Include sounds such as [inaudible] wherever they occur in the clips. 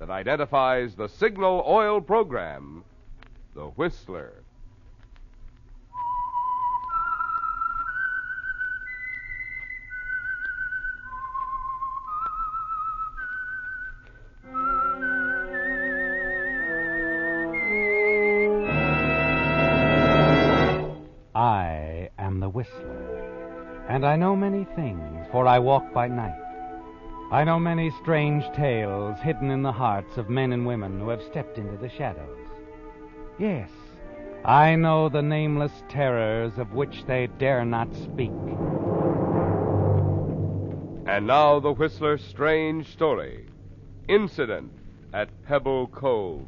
that identifies the signal oil program, the Whistler. I am the Whistler, and I know many things, for I walk by night. I know many strange tales hidden in the hearts of men and women who have stepped into the shadows. Yes, I know the nameless terrors of which they dare not speak. And now the Whistler's strange story Incident at Pebble Cove.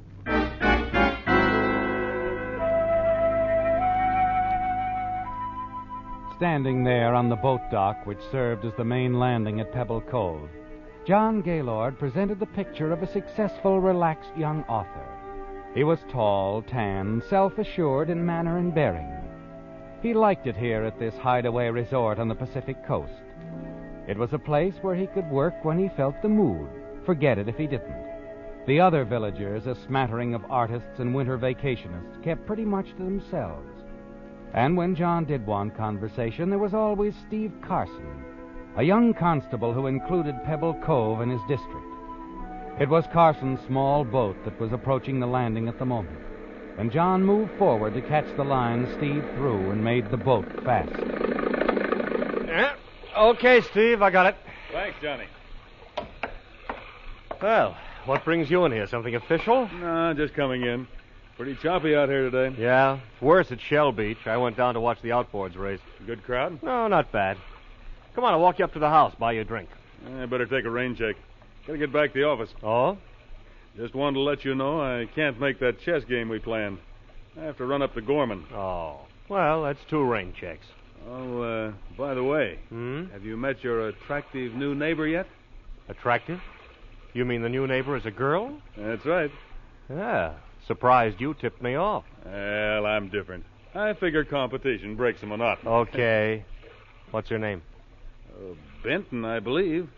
Standing there on the boat dock which served as the main landing at Pebble Cove, John Gaylord presented the picture of a successful, relaxed young author. He was tall, tan, self assured in manner and bearing. He liked it here at this hideaway resort on the Pacific coast. It was a place where he could work when he felt the mood, forget it if he didn't. The other villagers, a smattering of artists and winter vacationists, kept pretty much to themselves. And when John did want conversation, there was always Steve Carson, a young constable who included Pebble Cove in his district. It was Carson's small boat that was approaching the landing at the moment, and John moved forward to catch the line Steve threw and made the boat fast. Yeah. Okay, Steve, I got it. Thanks, Johnny. Well, what brings you in here? Something official? No, just coming in. Pretty choppy out here today. Yeah, it's worse at Shell Beach. I went down to watch the outboards race. Good crowd? No, not bad. Come on, I'll walk you up to the house, buy you a drink. I better take a rain check. Gotta get back to the office. Oh? Just wanted to let you know I can't make that chess game we planned. I have to run up to Gorman. Oh. Well, that's two rain checks. Oh, uh, by the way, Hmm? have you met your attractive new neighbor yet? Attractive? You mean the new neighbor is a girl? That's right. Yeah. Surprised you tipped me off. Well, I'm different. I figure competition breaks the monotony. Okay. What's her name? Uh, Benton, I believe.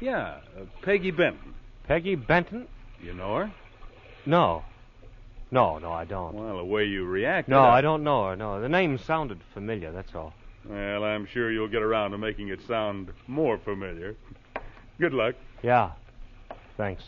Yeah, uh, Peggy Benton. Peggy Benton? You know her? No. No, no, I don't. Well, the way you reacted. No, I don't know her. No, the name sounded familiar. That's all. Well, I'm sure you'll get around to making it sound more familiar. Good luck. Yeah. Thanks.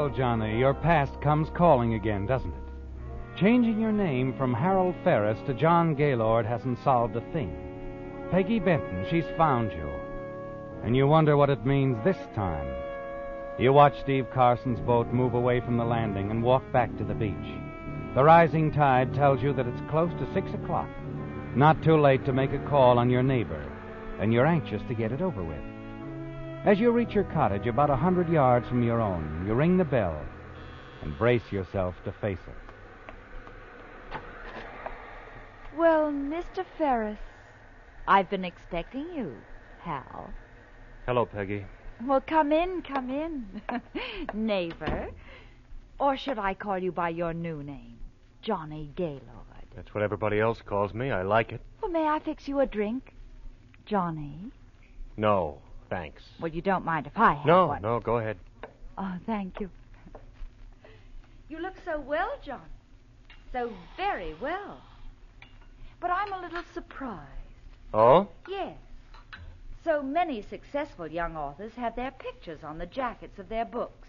Well, Johnny, your past comes calling again, doesn't it? Changing your name from Harold Ferris to John Gaylord hasn't solved a thing. Peggy Benton, she's found you. And you wonder what it means this time. You watch Steve Carson's boat move away from the landing and walk back to the beach. The rising tide tells you that it's close to six o'clock. Not too late to make a call on your neighbor, and you're anxious to get it over with. As you reach your cottage about a hundred yards from your own, you ring the bell and brace yourself to face it. Well, Mr. Ferris, I've been expecting you, Hal. Hello, Peggy. Well, come in, come in. [laughs] Neighbor. Or should I call you by your new name, Johnny Gaylord? That's what everybody else calls me. I like it. Well, may I fix you a drink? Johnny? No, thanks. Well, you don't mind if I have no, one. no, go ahead. Oh, thank you. You look so well, John. So very well. But I'm a little surprised. Oh? Yes. So many successful young authors have their pictures on the jackets of their books.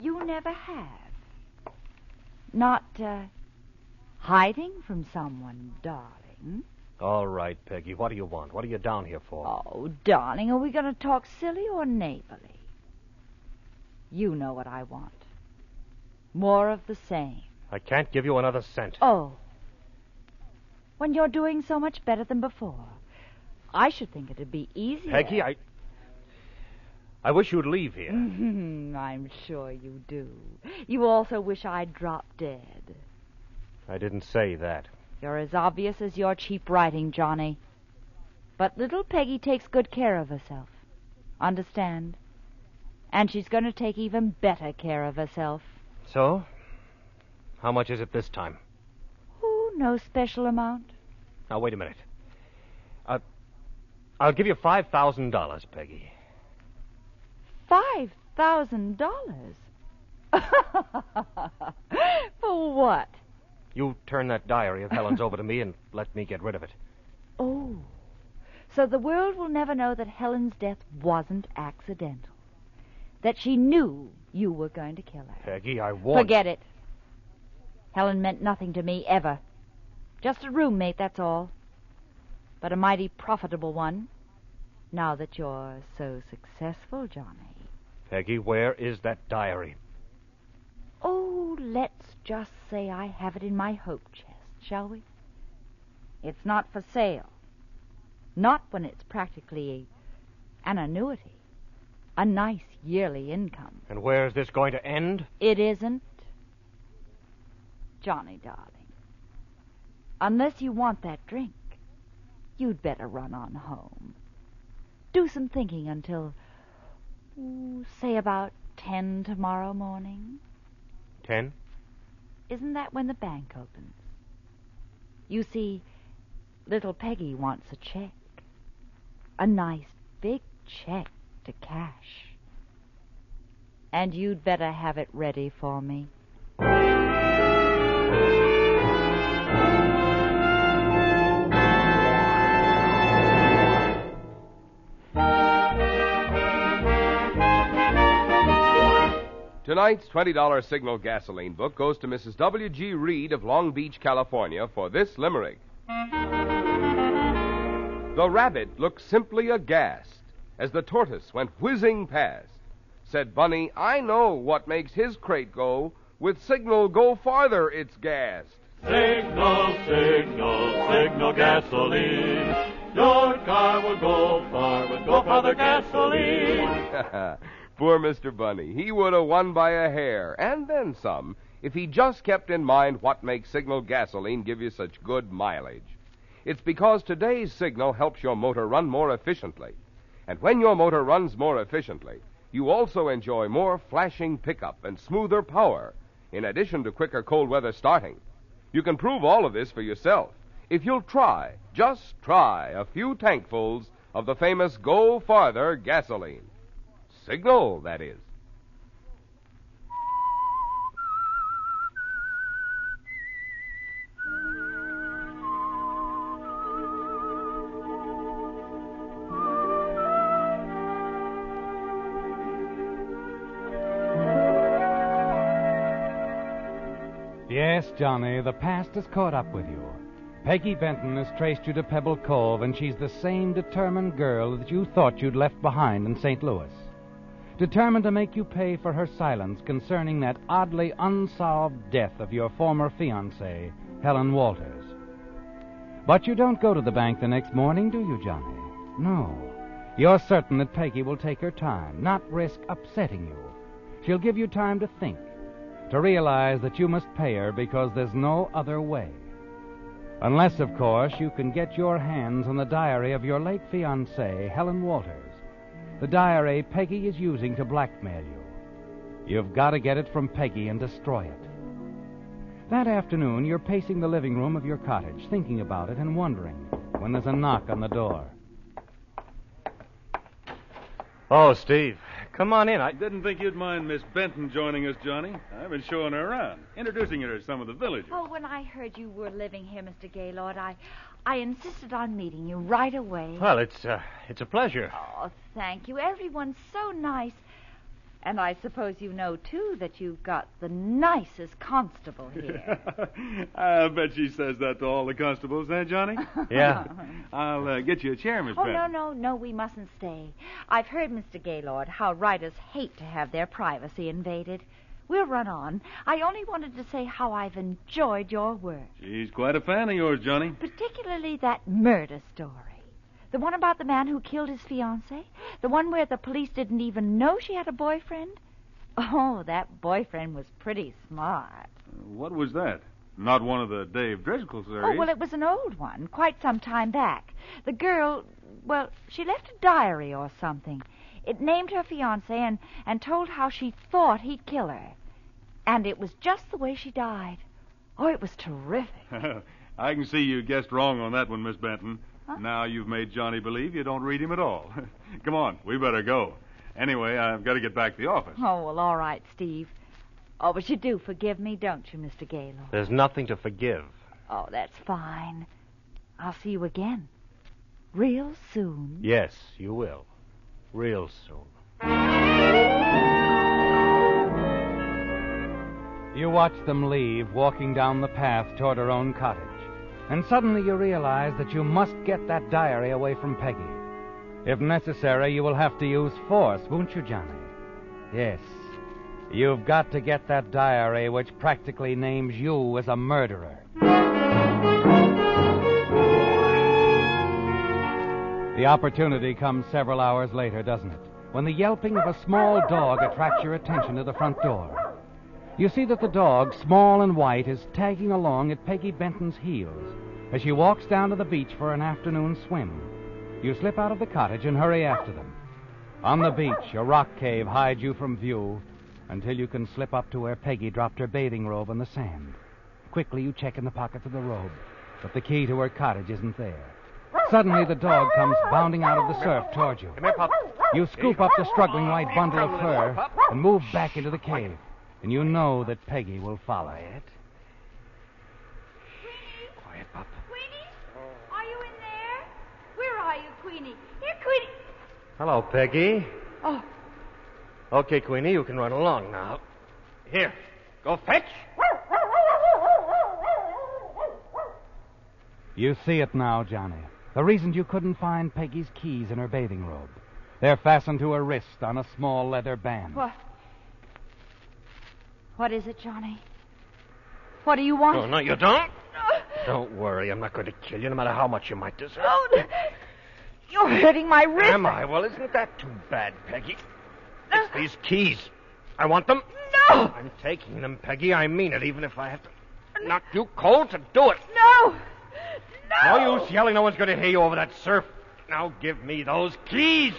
You never have. Not, uh, hiding from someone, darling. All right, Peggy. What do you want? What are you down here for? Oh, darling, are we going to talk silly or neighborly? You know what I want. More of the same. I can't give you another cent. Oh. When you're doing so much better than before. I should think it'd be easier. Peggy, I. I wish you'd leave here. [laughs] I'm sure you do. You also wish I'd drop dead. I didn't say that. You're as obvious as your cheap writing, Johnny. But little Peggy takes good care of herself. Understand? And she's going to take even better care of herself. So? How much is it this time? Oh, no special amount. Now, wait a minute. Uh, I'll give you $5,000, Peggy. Five thousand dollars? [laughs] For what? You turn that diary of Helen's over to me and let me get rid of it. Oh. So the world will never know that Helen's death wasn't accidental. That she knew you were going to kill her. Peggy, I won't. Forget it. Helen meant nothing to me, ever. Just a roommate, that's all. But a mighty profitable one. Now that you're so successful, Johnny. Peggy, where is that diary? Oh, let's just say I have it in my hope chest, shall we? It's not for sale. Not when it's practically an annuity. A nice yearly income. And where's this going to end? It isn't. Johnny, darling. Unless you want that drink, you'd better run on home. Do some thinking until, ooh, say, about ten tomorrow morning. Ten? Isn't that when the bank opens? You see, little Peggy wants a check. A nice big check to cash. And you'd better have it ready for me. Tonight's $20 Signal gasoline book goes to Mrs. W.G. Reed of Long Beach, California, for this limerick. The rabbit looked simply aghast as the tortoise went whizzing past. Said Bunny, I know what makes his crate go. With signal, go farther, it's gassed. Signal, signal, signal gasoline. Your car will go far with Go Farther gasoline. [laughs] Poor Mr. Bunny. He would have won by a hair, and then some, if he just kept in mind what makes Signal gasoline give you such good mileage. It's because today's Signal helps your motor run more efficiently. And when your motor runs more efficiently, you also enjoy more flashing pickup and smoother power, in addition to quicker cold weather starting. You can prove all of this for yourself if you'll try, just try, a few tankfuls of the famous Go Farther gasoline. Signal, that is. Yes, Johnny, the past has caught up with you. Peggy Benton has traced you to Pebble Cove, and she's the same determined girl that you thought you'd left behind in St. Louis. Determined to make you pay for her silence concerning that oddly unsolved death of your former fiancée, Helen Walters. But you don't go to the bank the next morning, do you, Johnny? No. You're certain that Peggy will take her time, not risk upsetting you. She'll give you time to think, to realize that you must pay her because there's no other way. Unless, of course, you can get your hands on the diary of your late fiancée, Helen Walters. The diary Peggy is using to blackmail you. You've got to get it from Peggy and destroy it. That afternoon, you're pacing the living room of your cottage, thinking about it and wondering, when there's a knock on the door. Oh, Steve, come on in. I Didn't think you'd mind Miss Benton joining us, Johnny. I've been showing her around, introducing her to some of the villagers. Oh, when I heard you were living here, Mr. Gaylord, I, I insisted on meeting you right away. Well, it's uh, it's a pleasure. Oh, thank you. Everyone's so nice. And I suppose you know, too, that you've got the nicest constable here. [laughs] I bet she says that to all the constables, eh, Johnny? [laughs] Yeah. [laughs] I'll uh, get you a chair, Miss Oh, Benton. no, no, no, we mustn't stay. I've heard, Mr. Gaylord, how writers hate to have their privacy invaded. We'll run on. I only wanted to say how I've enjoyed your work, She's quite a fan of yours, Johnny. particularly that murder story. The one about the man who killed his fiancée? The one where the police didn't even know she had a boyfriend? Oh, that boyfriend was pretty smart. What was that? Not one of the Dave Driscoll series. Oh, eh? well, it was an old one, quite some time back. The girl, well, she left a diary or something. It named her fiancé and, and told how she thought he'd kill her. And it was just the way she died. Oh, it was terrific. [laughs] I can see you guessed wrong on that one, Miss Benton. Huh? Now you've made Johnny believe you don't read him at all. [laughs] Come on, we better go. Anyway, I've got to get back to the office. Oh, well, all right, Steve. Oh, but you do forgive me, don't you, Mr. Gaylord? There's nothing to forgive. Oh, that's fine. I'll see you again. Real soon. Yes, you will. Real soon. You watch them leave, walking down the path toward her own cottage. And suddenly you realize that you must get that diary away from Peggy. If necessary, you will have to use force, won't you, Johnny? Yes. You've got to get that diary which practically names you as a murderer. The opportunity comes several hours later, doesn't it? When the yelping of a small dog attracts your attention to the front door. You see that the dog, small and white, is tagging along at Peggy Benton's heels as she walks down to the beach for an afternoon swim. You slip out of the cottage and hurry after them. On the beach, a rock cave hides you from view until you can slip up to where Peggy dropped her bathing robe on the sand. Quickly, you check in the pockets of the robe, but the key to her cottage isn't there. Suddenly, the dog comes bounding out of the surf toward you. Come here, Pup. You scoop up the struggling white bundle of fur and move back into the cave. And you know that Peggy will follow. Quiet. Quiet, Pup. Queenie? Are you in there? Where are you, Queenie? Here, Queenie. Hello, Peggy. Oh, Okay, Queenie, you can run along now. Here, go fetch. You see it now, Johnny. The reason you couldn't find Peggy's keys in her bathing robe. They're fastened to her wrist on a small leather band. what? What is it, Johnny? What do you want? Oh, no, you don't. Uh, don't worry, I'm not going to kill you, no matter how much you might deserve. Oh, you're hurting my wrist. Am I? Well, isn't that too bad, Peggy? It's uh. these keys. I want them. No! I'm taking them, Peggy. I mean it, even if I have to knock you cold to do it. No! No! No use yelling. No one's going to hear you over that surf. Now give me those keys.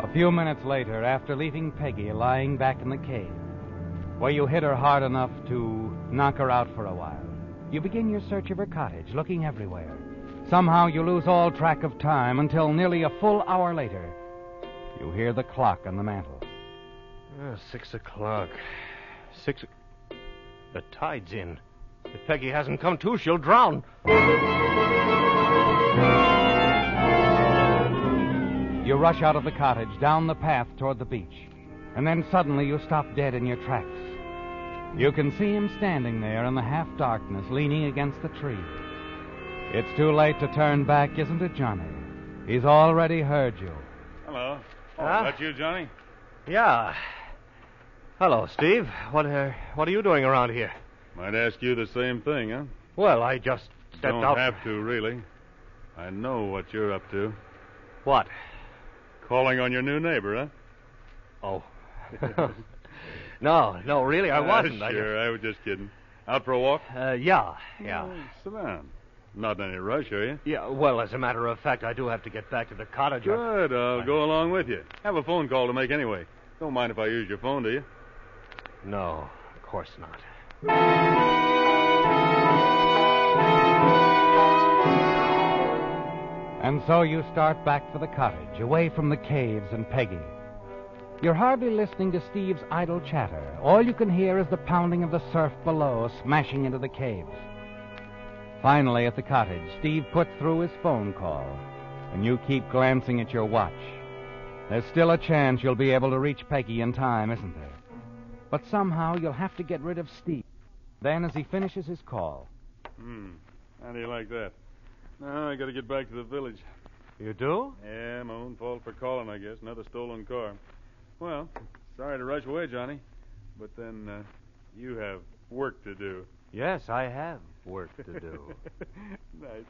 A few minutes later, after leaving Peggy lying back in the cave, where you hit her hard enough to knock her out for a while, you begin your search of her cottage, looking everywhere. Somehow you lose all track of time until nearly a full hour later, you hear the clock on the mantel. Ah, six o'clock. Six. O- the tide's in. If Peggy hasn't come to, she'll drown. You rush out of the cottage, down the path toward the beach. And then suddenly you stop dead in your tracks. You can see him standing there in the half darkness, leaning against the tree. It's too late to turn back, isn't it, Johnny? He's already heard you. Hello. Oh, Huh? that you, Johnny? Yeah. Hello, Steve. What uh, what are you doing around here? Might ask you the same thing, huh? Well, I just stepped Don't out. have to, really. I know what you're up to. What? Calling on your new neighbor, huh? [laughs] Oh. [laughs] no, no, really, I Ah, wasn't. I sure, I was just kidding. Out for a walk? uh, yeah, yeah. Oh, sit down. Not in any rush, are you? Yeah, well, as a matter of fact, I do have to get back to the cottage. Good. I'll go along with you. Have a phone call to make anyway. Don't mind if I use your phone, do you? No, of course not. And so you start back for the cottage, away from the caves and Peggy. You're hardly listening to Steve's idle chatter. All you can hear is the pounding of the surf below, smashing into the caves. Finally, at the cottage, Steve puts through his phone call, and you keep glancing at your watch. There's still a chance you'll be able to reach Peggy in time, isn't there? But somehow you'll have to get rid of Steve. Then, as he finishes his call, Hmm. How do you like that? Now I got to get back to the village. You do? Yeah, my own fault for calling, I guess. Another stolen car. Well, sorry to rush away, Johnny. But then uh, you have work to do. Yes, I have work to do. [laughs] nice.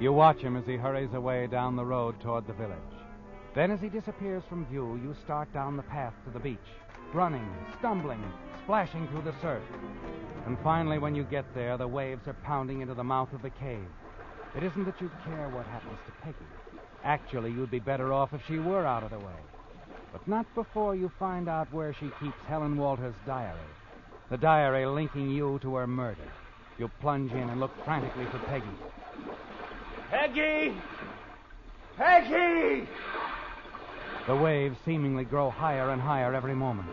You watch him as he hurries away down the road toward the village. Then, as he disappears from view, you start down the path to the beach, running, stumbling, splashing through the surf. And finally, when you get there, the waves are pounding into the mouth of the cave. It isn't that you care what happens to Peggy. Actually, you'd be better off if she were out of the way. But not before you find out where she keeps Helen Walter's diary. The diary linking you to her murder. You plunge in and look frantically for Peggy. Peggy! Peggy! The waves seemingly grow higher and higher every moment,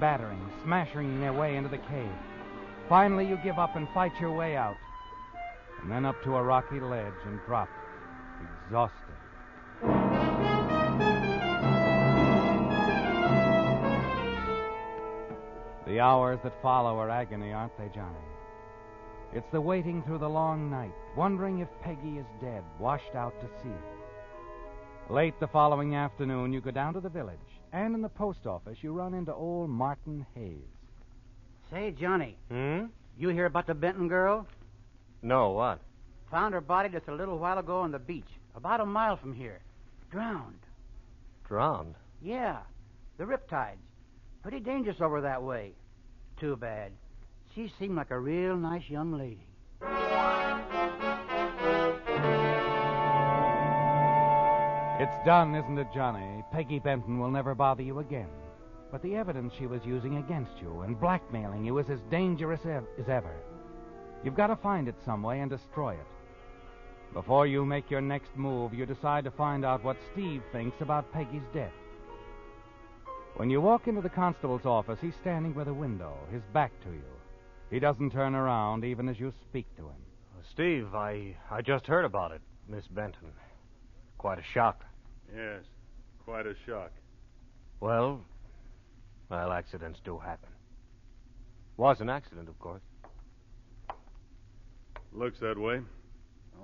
battering, smashing their way into the cave. Finally, you give up and fight your way out, and then up to a rocky ledge and drop, exhausted. The hours that follow are agony, aren't they, Johnny? It's the waiting through the long night, wondering if Peggy is dead, washed out to sea. Late the following afternoon, you go down to the village, and in the post office, you run into old Martin Hayes. Say, Johnny, Hmm? you hear about the Benton girl? No, what? Found her body just a little while ago on the beach, about a mile from here. Drowned. Drowned. Yeah, the riptides. Pretty dangerous over that way. Too bad. She seemed like a real nice young lady. It's done, isn't it, Johnny? Peggy Benton will never bother you again. But the evidence she was using against you and blackmailing you is as dangerous ev- as ever. You've got to find it some way and destroy it. Before you make your next move, you decide to find out what Steve thinks about Peggy's death. When you walk into the constable's office, he's standing by the window, his back to you. He doesn't turn around even as you speak to him. Steve, I I just heard about it, Miss Benton. Quite a shock. Yes, quite a shock. Well, well, accidents do happen. Was an accident, of course. Looks that way.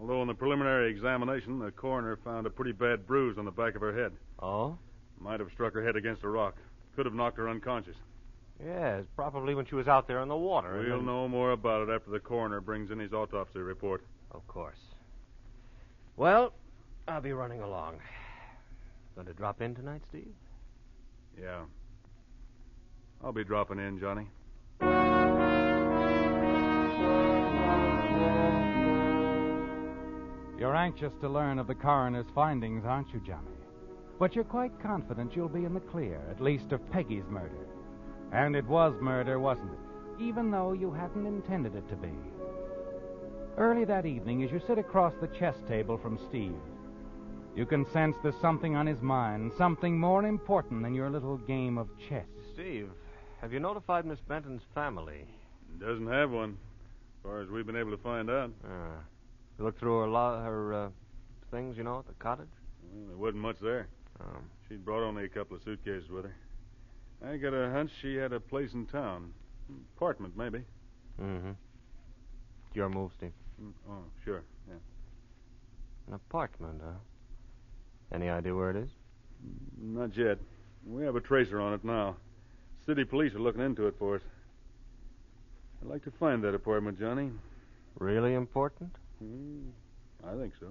Although in the preliminary examination, the coroner found a pretty bad bruise on the back of her head. Oh? Might have struck her head against a rock. Could have knocked her unconscious. Yes, probably when she was out there in the water. We'll then- know more about it after the coroner brings in his autopsy report. Of course. Well, I'll be running along. Going to drop in tonight, Steve? Yeah. I'll be dropping in, Johnny. You're anxious to learn of the coroner's findings, aren't you, Johnny? But you're quite confident you'll be in the clear, at least of Peggy's murder. And it was murder, wasn't it? Even though you hadn't intended it to be. Early that evening, as you sit across the chess table from Steve, you can sense there's something on his mind, something more important than your little game of chess. Steve, have you notified Miss Benton's family? Doesn't have one, as far as we've been able to find out. Uh, you looked through her, lo- her uh, things, you know, at the cottage? Well, there wasn't much there. Um, She'd brought only a couple of suitcases with her. I got a hunch she had a place in town. Apartment, maybe. mm-hmm. Your move, Steve. Mm, Oh, sure. Yeah. An apartment, huh? Any idea where it is? Not yet. We have a tracer on it now. City police are looking into it for us. I'd like to find that apartment, Johnny. Really important? Hmm, I think so.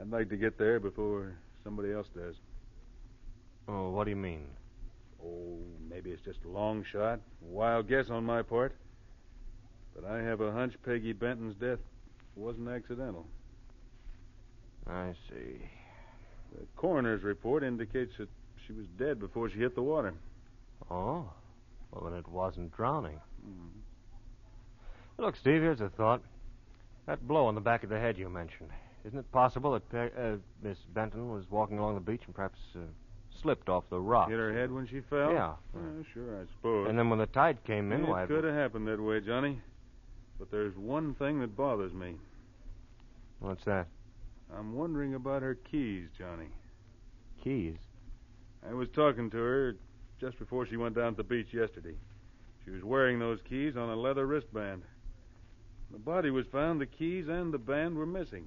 I'd like to get there before somebody else does. Oh, what do you mean? Oh, maybe it's just a long shot, a wild guess on my part. But I have a hunch Peggy Benton's death wasn't accidental. I see. The coroner's report indicates that she was dead before she hit the water. Oh? Well, then it wasn't drowning. Hmm. Look, Steve, here's a thought. That blow on the back of the head you mentioned. Isn't it possible that Pe- uh, Miss Benton was walking along the beach and perhaps uh, slipped off the rock? Hit her head when she fell? Yeah. Well, sure, I suppose. And then when the tide came in, it why? could have happened that way, Johnny. But there's one thing that bothers me. What's that? I'm wondering about her keys, Johnny. Keys. I was talking to her just before she went down to the beach yesterday. She was wearing those keys on a leather wristband. The body was found, the keys and the band were missing.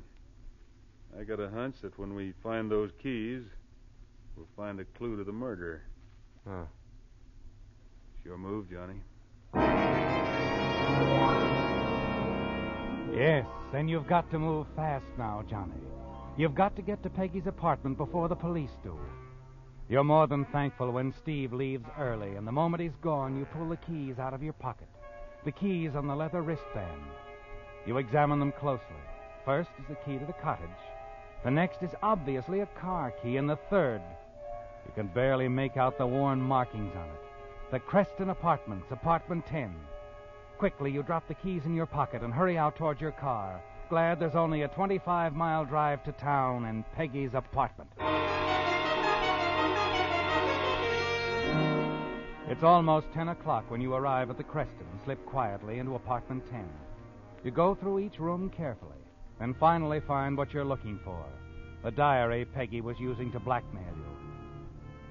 I got a hunch that when we find those keys, we'll find a clue to the murder. Huh. Sure move, Johnny. Yes, and you've got to move fast now, Johnny. You've got to get to Peggy's apartment before the police do. You're more than thankful when Steve leaves early, and the moment he's gone, you pull the keys out of your pocket. The keys on the leather wristband. You examine them closely. First is the key to the cottage. The next is obviously a car key, and the third, you can barely make out the worn markings on it. The Creston Apartments, apartment 10. Quickly, you drop the keys in your pocket and hurry out toward your car, glad there's only a 25 mile drive to town and Peggy's apartment. It's almost 10 o'clock when you arrive at the Creston and slip quietly into apartment 10. You go through each room carefully and finally find what you're looking for the diary Peggy was using to blackmail you.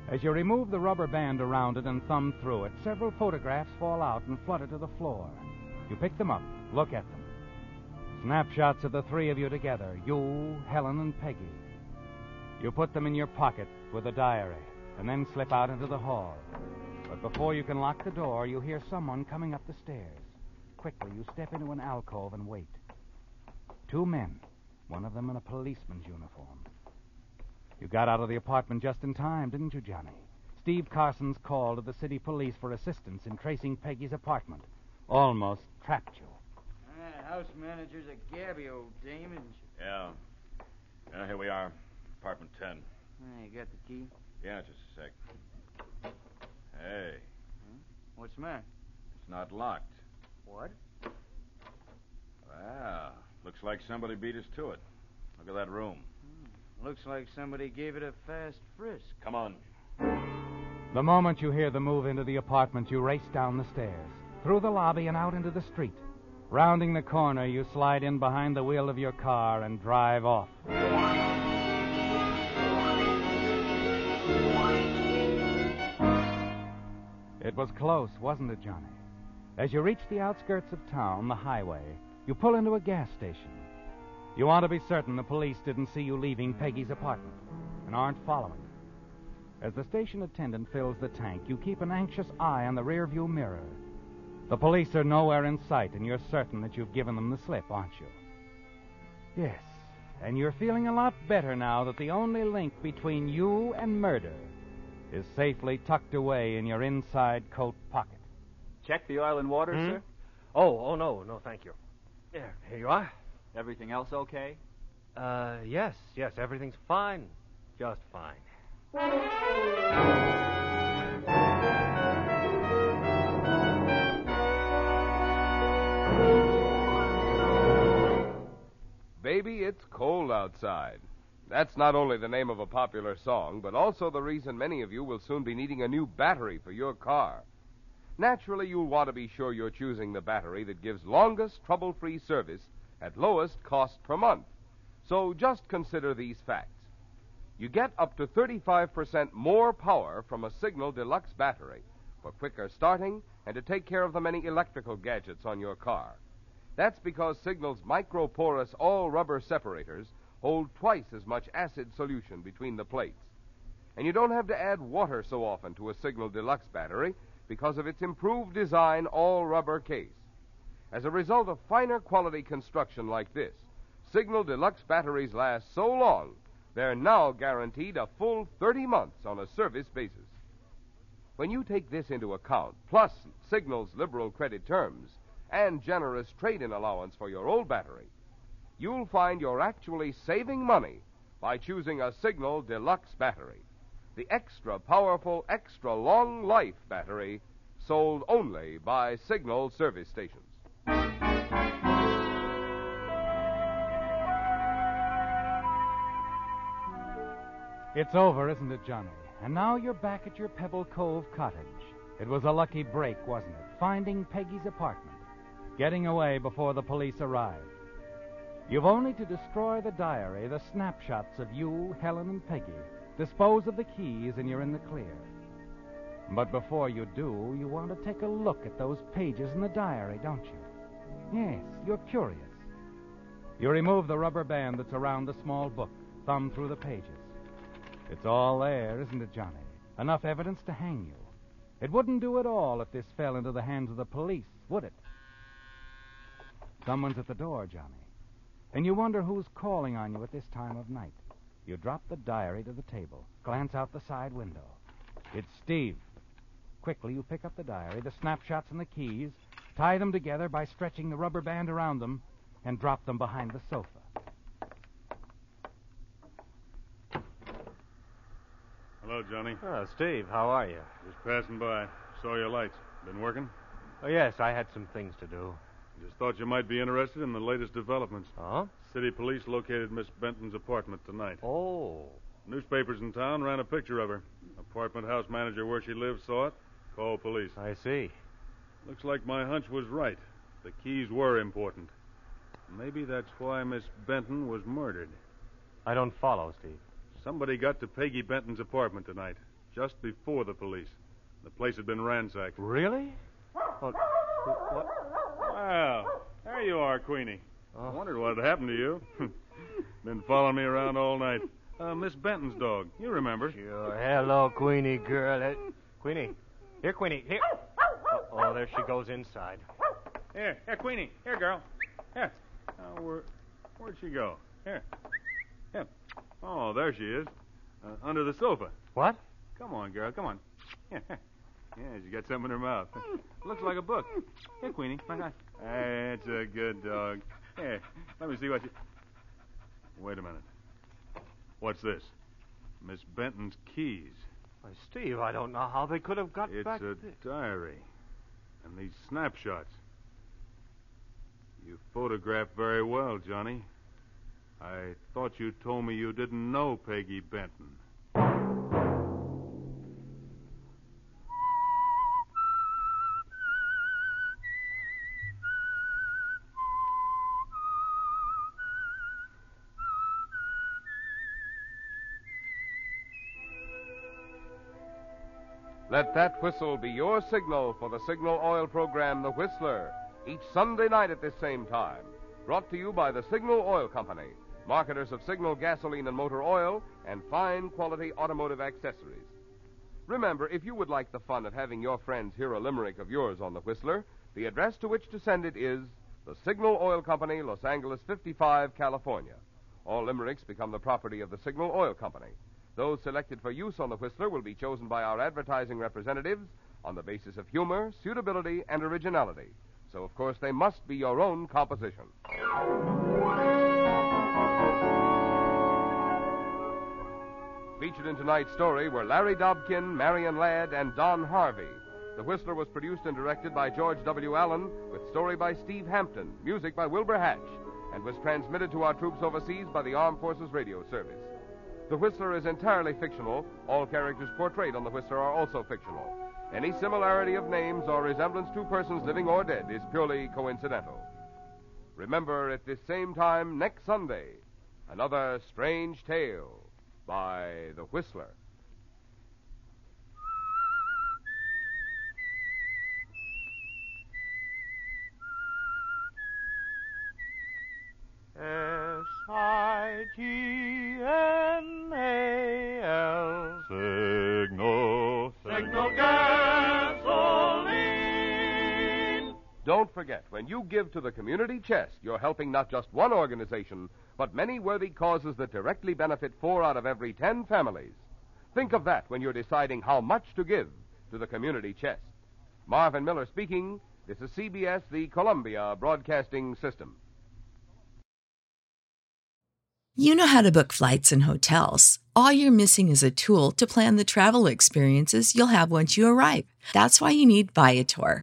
As you remove the rubber band around it and thumb through it, several photographs fall out and flutter to the floor. You pick them up, look at them. Snapshots of the three of you together you, Helen, and Peggy. You put them in your pocket with the diary and then slip out into the hall. But before you can lock the door, you hear someone coming up the stairs. Quickly, you step into an alcove and wait. Two men, one of them in a policeman's uniform. You got out of the apartment just in time, didn't you, Johnny? Steve Carson's call to the city police for assistance in tracing Peggy's apartment almost trapped you. That house manager's a gabby old dame, isn't she? Yeah. Yeah, here we are. Apartment 10. Ah, you got the key? Yeah, just a sec. Hey, hmm? What's the matter? it's not locked. What? Wow. Looks like somebody beat us to it. Look at that room. Looks like somebody gave it a fast frisk. Come on. The moment you hear the move into the apartment, you race down the stairs, through the lobby, and out into the street. Rounding the corner, you slide in behind the wheel of your car and drive off. It was close, wasn't it, Johnny? As you reach the outskirts of town, the highway, you pull into a gas station. You want to be certain the police didn't see you leaving Peggy's apartment and aren't following. As the station attendant fills the tank, you keep an anxious eye on the rearview mirror. The police are nowhere in sight, and you're certain that you've given them the slip, aren't you? Yes, and you're feeling a lot better now that the only link between you and murder is safely tucked away in your inside coat pocket. Check the oil and water, Hmm? sir? Oh, oh, no, no, thank you. There, here you are. Everything else okay? Uh, yes, yes, everything's fine. Just fine. Baby, it's cold outside. That's not only the name of a popular song, but also the reason many of you will soon be needing a new battery for your car. Naturally, you'll want to be sure you're choosing the battery that gives longest trouble free service at lowest cost per month. So just consider these facts. You get up to 35% more power from a Signal Deluxe battery for quicker starting and to take care of the many electrical gadgets on your car. That's because Signal's microporous all rubber separators hold twice as much acid solution between the plates. And you don't have to add water so often to a Signal Deluxe battery because of its improved design all rubber case. As a result of finer quality construction like this, Signal Deluxe batteries last so long, they're now guaranteed a full 30 months on a service basis. When you take this into account, plus Signal's liberal credit terms and generous trade in allowance for your old battery, you'll find you're actually saving money by choosing a Signal Deluxe battery. The extra powerful, extra long life battery sold only by Signal service stations. It's over, isn't it, Johnny? And now you're back at your Pebble Cove cottage. It was a lucky break, wasn't it? Finding Peggy's apartment, getting away before the police arrived. You've only to destroy the diary, the snapshots of you, Helen, and Peggy, dispose of the keys, and you're in the clear. But before you do, you want to take a look at those pages in the diary, don't you? Yes, you're curious. You remove the rubber band that's around the small book, thumb through the pages. It's all there, isn't it, Johnny? Enough evidence to hang you. It wouldn't do at all if this fell into the hands of the police, would it? Someone's at the door, Johnny. And you wonder who's calling on you at this time of night. You drop the diary to the table, glance out the side window. It's Steve. Quickly, you pick up the diary, the snapshots, and the keys, tie them together by stretching the rubber band around them, and drop them behind the sofa. Hello, Johnny. Oh, Steve, how are you? Just passing by. Saw your lights. Been working? Oh, yes, I had some things to do. Just thought you might be interested in the latest developments. Huh? City police located Miss Benton's apartment tonight. Oh. Newspapers in town ran a picture of her. Apartment house manager where she lives saw it. Called police. I see. Looks like my hunch was right. The keys were important. Maybe that's why Miss Benton was murdered. I don't follow, Steve. Somebody got to Peggy Benton's apartment tonight, just before the police. The place had been ransacked. Really? Well, what? Well, there you are, Queenie. Oh. I wondered what had happened to you. [laughs] been following me around all night. Uh, Miss Benton's dog. You remember. Sure. Hello, Queenie girl. Uh, Queenie. Here, Queenie. Here. Oh, oh, there she goes inside. Here, here, Queenie. Here, girl. Here. Uh, where, where'd she go? Here. Oh, there she is. Uh, under the sofa. What? Come on, girl. Come on. [laughs] Yeah, she got something in her mouth. Looks like a book. Here, Queenie. Hey, it's a good dog. Here, let me see what you. Wait a minute. What's this? Miss Benton's keys. Why, Steve, I don't know how they could have got It's back. a th- diary. And these snapshots. You photographed very well, Johnny. I thought you told me you didn't know Peggy Benton. Let that whistle be your signal for the Signal Oil program, The Whistler, each Sunday night at this same time. Brought to you by the Signal Oil Company, marketers of Signal gasoline and motor oil and fine quality automotive accessories. Remember, if you would like the fun of having your friends hear a limerick of yours on The Whistler, the address to which to send it is the Signal Oil Company, Los Angeles 55, California. All limericks become the property of the Signal Oil Company. Those selected for use on the Whistler will be chosen by our advertising representatives on the basis of humor, suitability, and originality. So, of course, they must be your own composition. Featured in tonight's story were Larry Dobkin, Marion Ladd, and Don Harvey. The Whistler was produced and directed by George W. Allen, with story by Steve Hampton, music by Wilbur Hatch, and was transmitted to our troops overseas by the Armed Forces Radio Service. The Whistler is entirely fictional. All characters portrayed on The Whistler are also fictional. Any similarity of names or resemblance to persons living or dead is purely coincidental. Remember, at this same time next Sunday, another strange tale by The Whistler. S-I-G-N-A-L Don't forget, when you give to the community chest, you're helping not just one organization, but many worthy causes that directly benefit four out of every ten families. Think of that when you're deciding how much to give to the community chest. Marvin Miller speaking. This is CBS, the Columbia Broadcasting System. You know how to book flights and hotels. All you're missing is a tool to plan the travel experiences you'll have once you arrive. That's why you need Viator.